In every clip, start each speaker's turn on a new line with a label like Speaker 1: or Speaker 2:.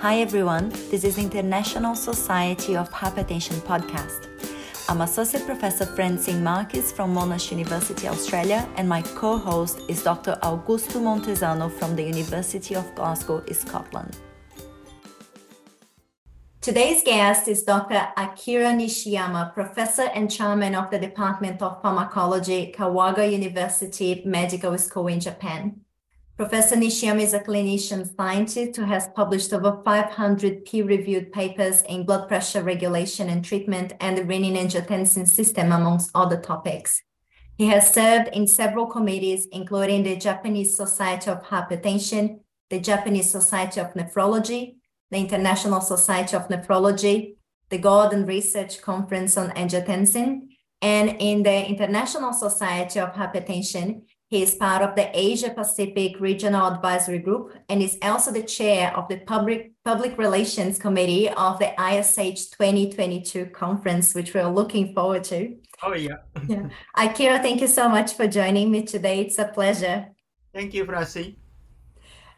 Speaker 1: Hi everyone, this is International Society of Hypertension podcast. I'm Associate Professor Francine Marques from Monash University, Australia, and my co host is Dr. Augusto Montezano from the University of Glasgow, Scotland. Today's guest is Dr. Akira Nishiyama, professor and chairman of the Department of Pharmacology, Kagawa University Medical School in Japan. Professor Nishiyama is a clinician scientist who has published over 500 peer-reviewed papers in blood pressure regulation and treatment and the renin-angiotensin system, amongst other topics. He has served in several committees, including the Japanese Society of Hypertension, the Japanese Society of Nephrology, the International Society of Nephrology, the Gordon Research Conference on Angiotensin, and in the International Society of Hypertension, he is part of the Asia Pacific Regional Advisory Group and is also the chair of the Public, Public Relations Committee of the ISH 2022 conference, which we're looking forward to.
Speaker 2: Oh, yeah.
Speaker 1: yeah. Akira, thank you so much for joining me today. It's a pleasure.
Speaker 2: Thank you, Francie.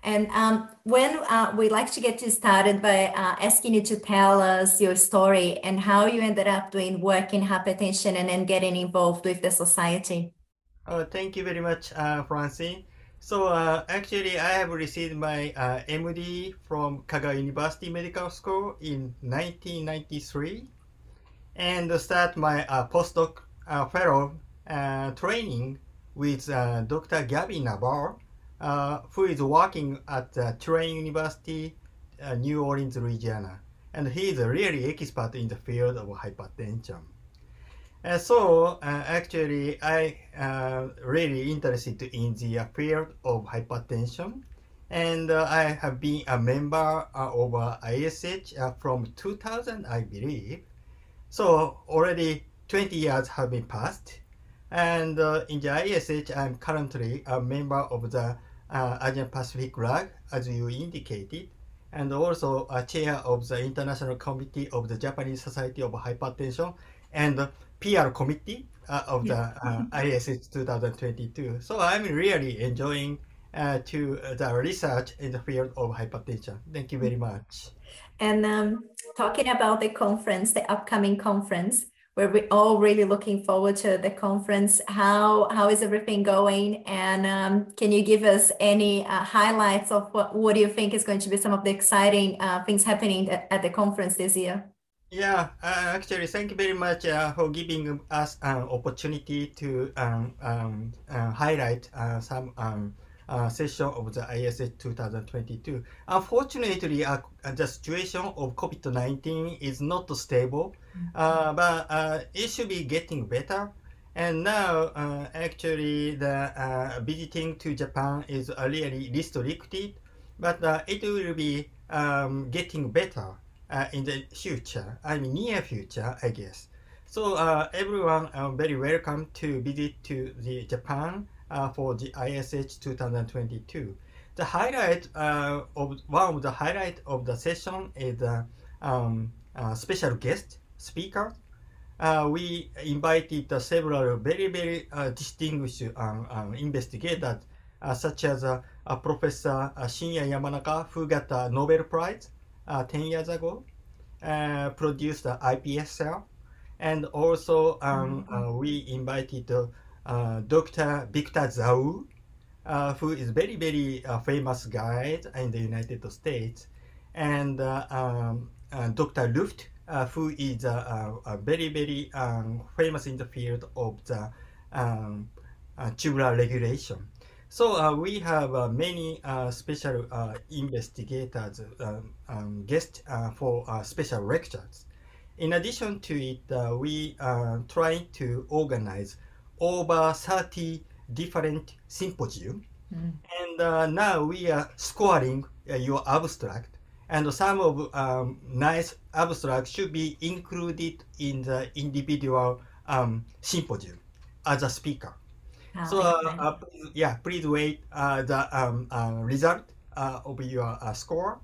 Speaker 1: And um, when uh, we like to get you started by uh, asking you to tell us your story and how you ended up doing work in hypertension and then getting involved with the society.
Speaker 2: Oh, thank you very much, uh. So uh, actually, I have received my uh, MD from Kagawa University Medical School in 1993 and start my uh, postdoc uh, fellow uh, training with uh, Dr. Gabriel Navar, uh, who is working at uh, Tulane University, New Orleans, Louisiana. And he is a really expert in the field of hypertension. Uh, so uh, actually, I uh, really interested in the field of hypertension, and uh, I have been a member uh, of ISH uh, from 2000, I believe. So already 20 years have been passed, and in the ISH, I'm currently a member of the Asian Pacific RAG, as you indicated, and also a chair of the International Committee of the Japanese Society of Hypertension, and PR committee uh, of the uh, ISH 2022. So I'm really enjoying uh, to the research in the field of hypertension. Thank you very much.
Speaker 1: And um, talking about the conference, the upcoming conference, where we're all really looking forward to the conference. How how is everything going? And um, can you give us any uh, highlights of what what do you think is going to be some of the exciting uh, things happening at, at the conference this year?
Speaker 2: Yeah, uh, actually, thank you very much uh, for giving us an opportunity to um, um, uh, highlight uh, some um, uh, session of the ISH 2022. Unfortunately, uh, the situation of COVID-19 is not stable, mm-hmm. but it should be getting better. And now, actually, the visiting to Japan is really restricted, but it will be um, getting better uh, in the future, I mean near future, I guess. So uh, everyone are very welcome to visit to the Japan uh, for the ISH 2022. The highlight uh, of one of the highlight of the session is the um, uh, special guest speaker. Uh, we invited several very very distinguished um, um, investigators, such as Professor Shinya Yamanaka, who got a Nobel Prize uh, 10 years ago uh, produced the iPS cell. And also um, mm-hmm. uh, we invited uh, Dr. Victor Dzau, uh, who is very, very uh, famous guy in the United States. And um, Dr. Luft, who is a very, very um, famous in the field of the um, tubular regulation. So uh, we have uh, many uh, special uh, investigators, um, um, guests uh, for uh, special lectures. In addition to it, we are trying to organize over 30 different symposium. Mm. And now we are scoring your abstract. And some of um, nice abstracts should be included in the individual um, symposium as a speaker.
Speaker 1: Oh,
Speaker 2: so uh, please, yeah, please wait uh, the um, uh, result uh, of your uh, score.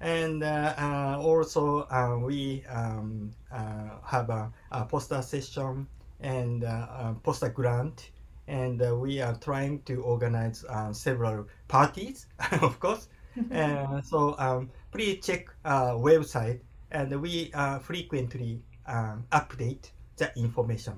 Speaker 2: And uh, uh, also uh, we um, uh, have a, a poster session and uh, a poster grant. And uh, we are trying to organize uh, several parties, of course. uh, so um, please check our website and we uh, frequently um, update the information.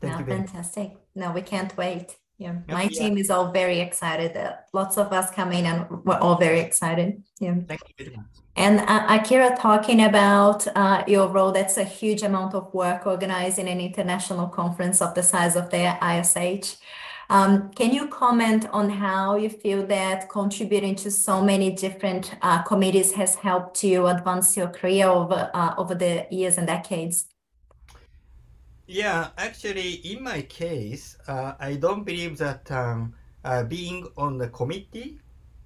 Speaker 2: Thank
Speaker 1: No,
Speaker 2: you very
Speaker 1: fantastic. No, we can't wait. Yeah, my
Speaker 2: yeah.
Speaker 1: team is all very excited. Uh, lots of us come in and we're all very excited. Yeah.
Speaker 2: Thank you very much.
Speaker 1: And uh, Akira, talking about uh, your role, that's a huge amount of work organizing an international conference of the size of the ISH. Um, can you comment on how you feel that contributing to so many different uh, committees has helped you advance your career over uh, over the years and decades?
Speaker 2: Yeah, actually, in my case, uh, I don't believe that um, uh, being on the committee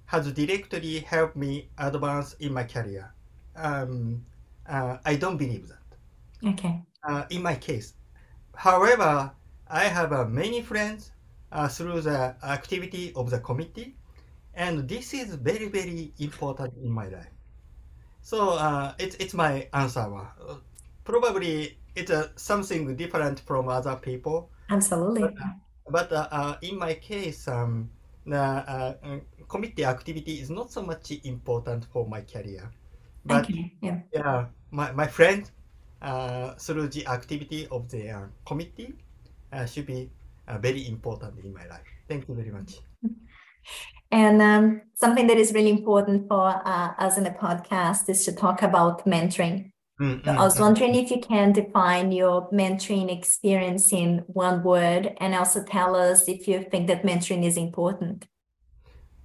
Speaker 2: has directly helped me advance in my career. Um, uh, I don't believe that.
Speaker 1: Okay.
Speaker 2: uh, in my case. However, I have uh, many friends uh, through the activity of the committee, and this is very, very important in my life. So uh, it's, it's my answer. Uh, Probably it's uh, something different from other people,
Speaker 1: Absolutely.
Speaker 2: but uh, uh, in my case, um, the uh, uh, committee activity is not so much important for my career. But
Speaker 1: Okay. Yeah.
Speaker 2: yeah, my, my friend, uh, through the activity of the uh, committee, uh, should be uh, very important in my life. Thank you very much.
Speaker 1: And um, something that is really important for uh, us in the podcast is to talk about mentoring.
Speaker 2: Mm,
Speaker 1: So
Speaker 2: mm,
Speaker 1: I was
Speaker 2: mm.
Speaker 1: wondering if you can define your mentoring experience in one word and also tell us if you think that mentoring is important.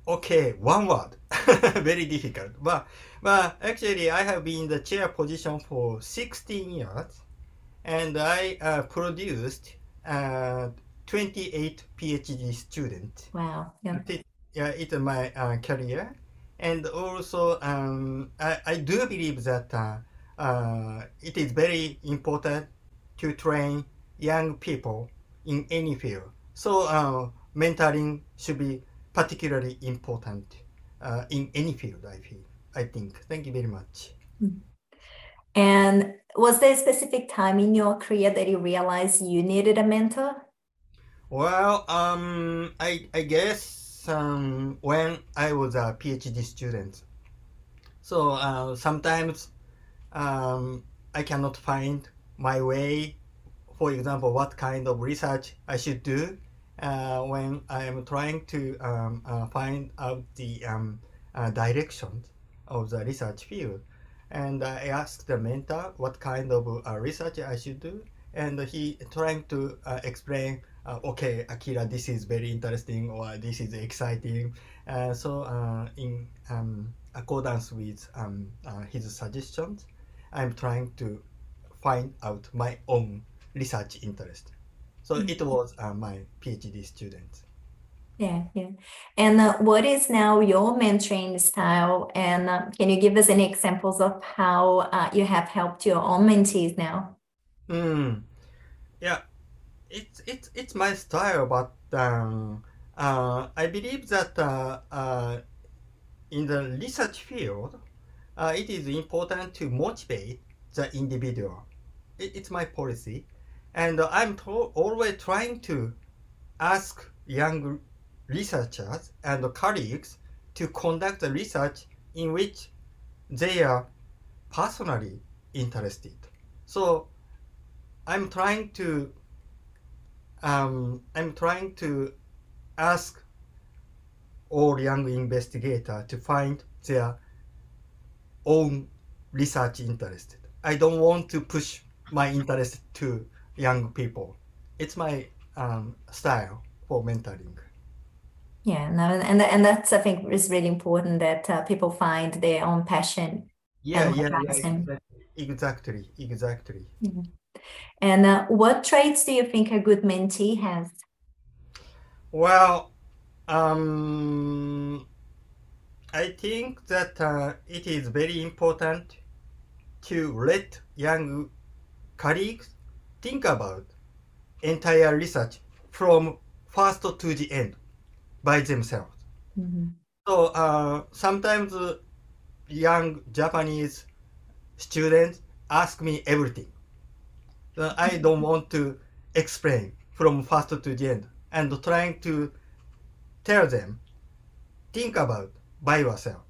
Speaker 2: Okay, one word. very difficult. But, but actually, I have been in the chair position for 16 years, and I uh, produced uh, 28 PhD students.
Speaker 1: Wow. Yeah.
Speaker 2: It- yeah, it's my uh, career, and also um, I, I do believe that uh, it is very important to train young people in any field. So uh, mentoring should be particularly important uh, in any field. I feel. I think. Thank you very much.
Speaker 1: And was there a specific time in your career that you realized you needed a mentor?
Speaker 2: Well, um, I I guess um, when I was a PhD student, so uh, sometimes um, I cannot find my way. For example, what kind of research I should do uh, when I am trying to um, uh, find out the um, uh, direction of the research field, and I asked the mentor what kind of uh, research I should do, and he trying to uh, explain uh, okay, Akira, this is very interesting or this is exciting. So, in um, accordance with um, his suggestions, I'm trying to find out my own research interest. So it was uh, my PhD student.
Speaker 1: Yeah, yeah. And uh, what is now your mentoring style? And uh, can you give us any examples of how uh, you have helped your own mentees now?
Speaker 2: Mm. Yeah, it's it's it's my style, but um, uh, I believe that uh, uh, in the research field, uh, it is important to motivate the individual. It, it's my policy, and I'm to- always trying to ask young researchers and colleagues to conduct the research in which they are personally interested. So I'm trying to um, I'm trying to ask all young investigator to find their own research interest. I don't want to push my interest to young people. It's my um, style for mentoring.
Speaker 1: Yeah, no, and and that's I think is really important that uh, people find their own passion.
Speaker 2: Yeah, yeah,
Speaker 1: what
Speaker 2: yeah, exactly, exactly, exactly.
Speaker 1: And uh, what traits do you think a good mentee has?
Speaker 2: Well, um, I think that uh, it is very important to let young colleagues think about entire research from first to the end by themselves.
Speaker 1: Mhm.
Speaker 2: So uh, sometimes uh, young Japanese students ask me everything. So I don't want to explain from first to the end and trying to tell them think about by yourself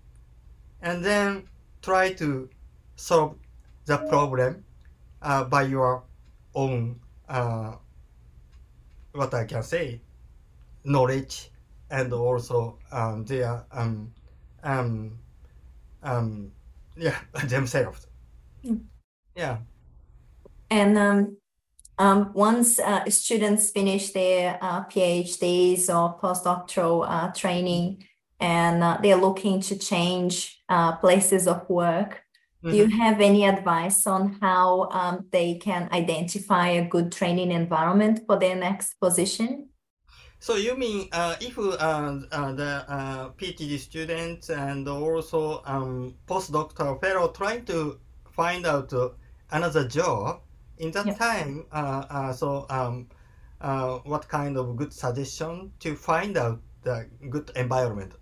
Speaker 2: and then try to solve the problem uh, by your own uh, what I can say knowledge and also um, their um, um, um, yeah themselves.
Speaker 1: Mm.
Speaker 2: Yeah.
Speaker 1: And um, um, once uh, students finish their uh, PhDs or postdoctoral uh, training and uh, they're looking to change uh, places of work, do you
Speaker 2: Mhm.
Speaker 1: have any advice on how um, they can identify a good training environment for their next position?
Speaker 2: So you mean uh, if uh, uh, the uh, PhD students and also um, postdoctoral fellow trying to find out uh, another job in that
Speaker 1: Yeah.
Speaker 2: time, uh, uh, so um, uh, what kind of good suggestion to find out the good environment?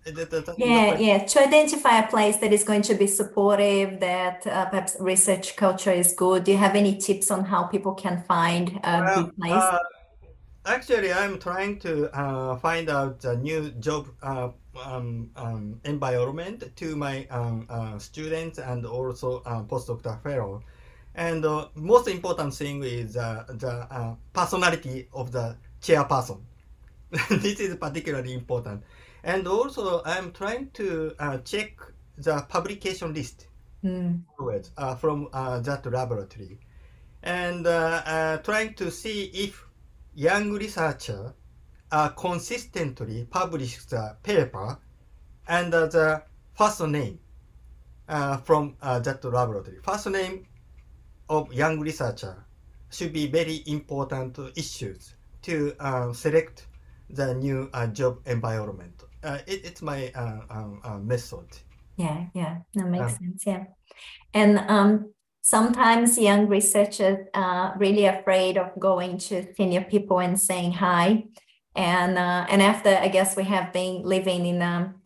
Speaker 1: Yeah, yeah, to identify a place that is going to be supportive, that uh, perhaps research culture is good. Do you have any tips on how people can find a
Speaker 2: Well,
Speaker 1: good place?
Speaker 2: uh, actually, I'm trying to uh, find out a new job uh, um, um, environment to my um, uh, students and also uh, postdoctoral fellow. And uh, most important thing is uh, the uh, personality of the chairperson. this is particularly important. And also, I'm trying to uh, check the publication list
Speaker 1: Mm,
Speaker 2: always uh, from uh, that laboratory and uh, uh, trying to see if young researcher uh, consistently publish the paper and the first name uh, from uh, that laboratory. First name of young researcher should be very important issues to uh, select the new uh, job environment. Uh, it, it's my uh, um, uh, method.
Speaker 1: yeah, yeah, that makes
Speaker 2: Um,
Speaker 1: sense. Yeah. And um, sometimes young researchers are really afraid of going to senior people and saying hi. And uh, and after I guess we have been living in um,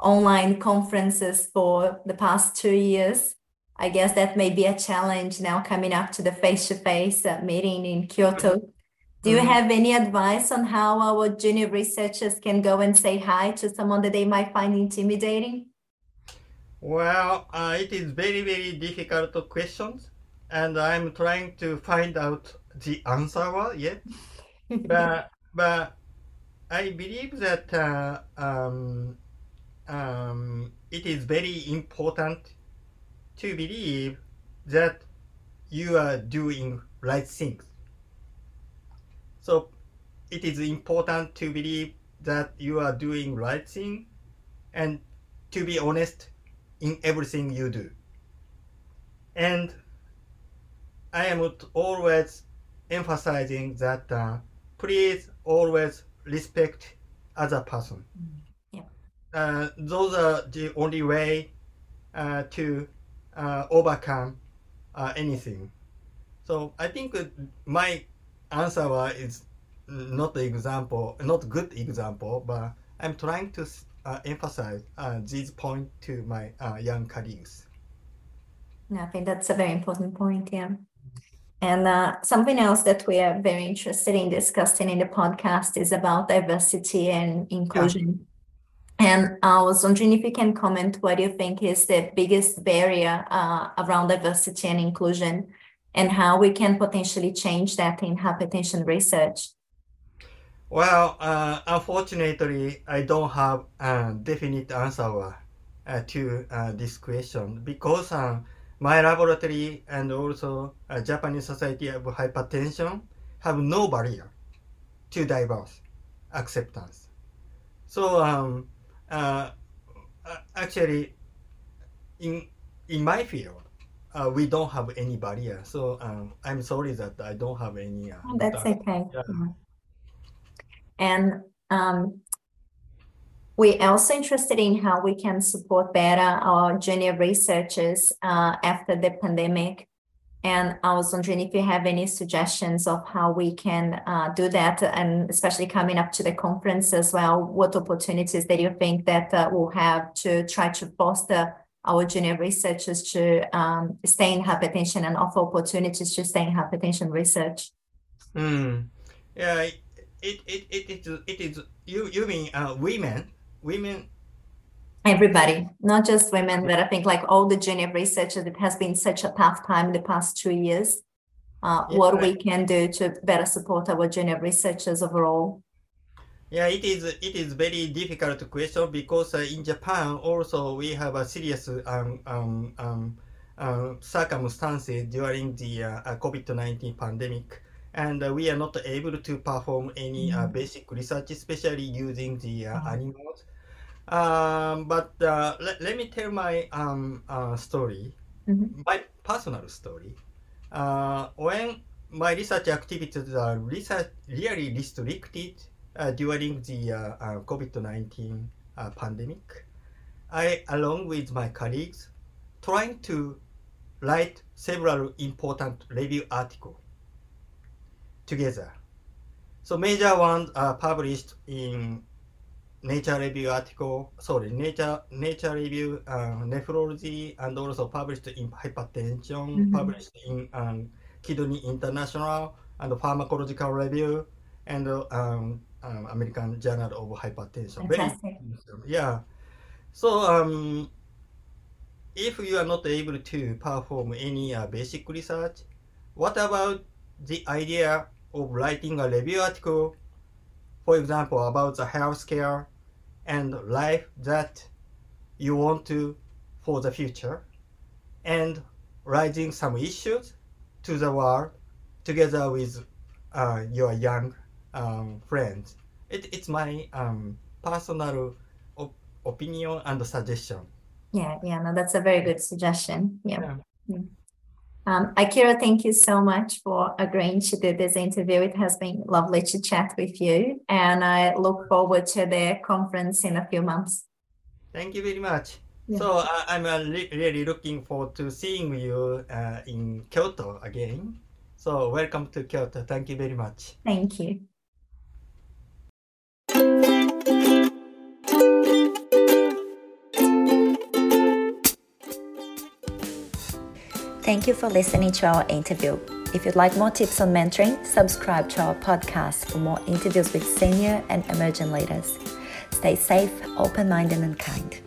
Speaker 1: online conferences for the past two years. I guess that may be a challenge now coming up to the face-to-face uh, meeting in Kyoto. Do you
Speaker 2: Mhm.
Speaker 1: have any advice on how our junior researchers can go and say hi to someone that they might find intimidating?
Speaker 2: Well, uh, it is very, very difficult questions, and I'm trying to find out the answer yet. But, but I believe that uh, um, um, it is very important to believe that you are doing right things. So it is important to believe that you are doing right thing and to be honest in everything you do. And I am always emphasizing that uh, please always respect other person.
Speaker 1: Yeah.
Speaker 2: Uh, those are the only way uh, to uh, overcome uh, anything. So I think uh, my answer is not the example, not a good example, but I'm trying to uh, emphasize uh, this point to my uh, young colleagues.
Speaker 1: No, I think that's a very important point, yeah. And uh, something else that we are very interested in discussing in the podcast is about diversity and inclusion. And I was wondering if you can comment what you think is the biggest barrier uh, around diversity and inclusion and how we can potentially change that in hypertension research.
Speaker 2: Well, uh, unfortunately, I don't have a definite answer uh, to uh, this question because uh, my laboratory and also uh, Japanese Society of Hypertension have no barrier to diverse acceptance. So um, uh, uh, actually, in in my field, uh, we don't have any barrier. So um, I'm sorry that I don't have any. Uh,
Speaker 1: Oh, that's okay.
Speaker 2: Yeah.
Speaker 1: And um, we're also interested in how we can support better our junior researchers uh, after the pandemic. And I was wondering if you have any suggestions of how we can uh, do that, and especially coming up to the conference as well, what opportunities that you think that uh, we'll have to try to foster our junior researchers to um, stay in hypertension and offer opportunities to stay in hypertension research.
Speaker 2: Mm. Yeah, it it it it is it is you you mean uh women women
Speaker 1: everybody, not just women, but I think like all the junior researchers, it has been such a tough time in the past two years. Uh,
Speaker 2: Yeah,
Speaker 1: what
Speaker 2: right.
Speaker 1: we can do to better support our junior researchers overall.
Speaker 2: Yeah, it is it is very difficult question because uh, in Japan also we have a serious um, um, um, uh, circumstances during the uh, uh, COVID-19 pandemic, and uh, we are not able to perform any uh,
Speaker 1: Mhm.
Speaker 2: basic research, especially using the uh,
Speaker 1: Mhm.
Speaker 2: animals. Um, but uh, let, let me tell my um, uh, story,
Speaker 1: Mhm.
Speaker 2: my personal story. Uh, when my research activities are research really restricted during the uh, uh, COVID-19 uh, pandemic, I, along with my colleagues, trying to write several important review articles together. So major ones are published in Nature Review article, sorry, Nature Nature Review uh, Nephrology, and also published in Hypertension,
Speaker 1: Mhm.
Speaker 2: published in um, Kidney International and Pharmacological Review, and uh, um, um, American Journal of Hypertension. Very
Speaker 1: Fantastic.
Speaker 2: yeah. So um, if you are not able to perform any uh, basic research, what about the idea of writing a review article, for example, about the healthcare and life that you want to for the future, and raising some issues to the world together with uh, your young um, friends. It, it's my um, personal op- opinion and suggestion.
Speaker 1: Yeah, yeah, no, that's a very good suggestion. Yeah.
Speaker 2: Yeah.
Speaker 1: Yeah. Um, Akira, thank you so much for agreeing to do this interview. It has been lovely to chat with you, and I look forward to the conference in a few months.
Speaker 2: Thank you very much.
Speaker 1: Yeah.
Speaker 2: So I, I'm uh, re- really looking forward to seeing you uh, in Kyoto again. So welcome to Kyoto. Thank you very much.
Speaker 1: Thank you. Thank you for listening to our interview. If you'd like more tips on mentoring, subscribe to our podcast for more interviews with senior and emerging leaders. Stay safe, open minded, and kind.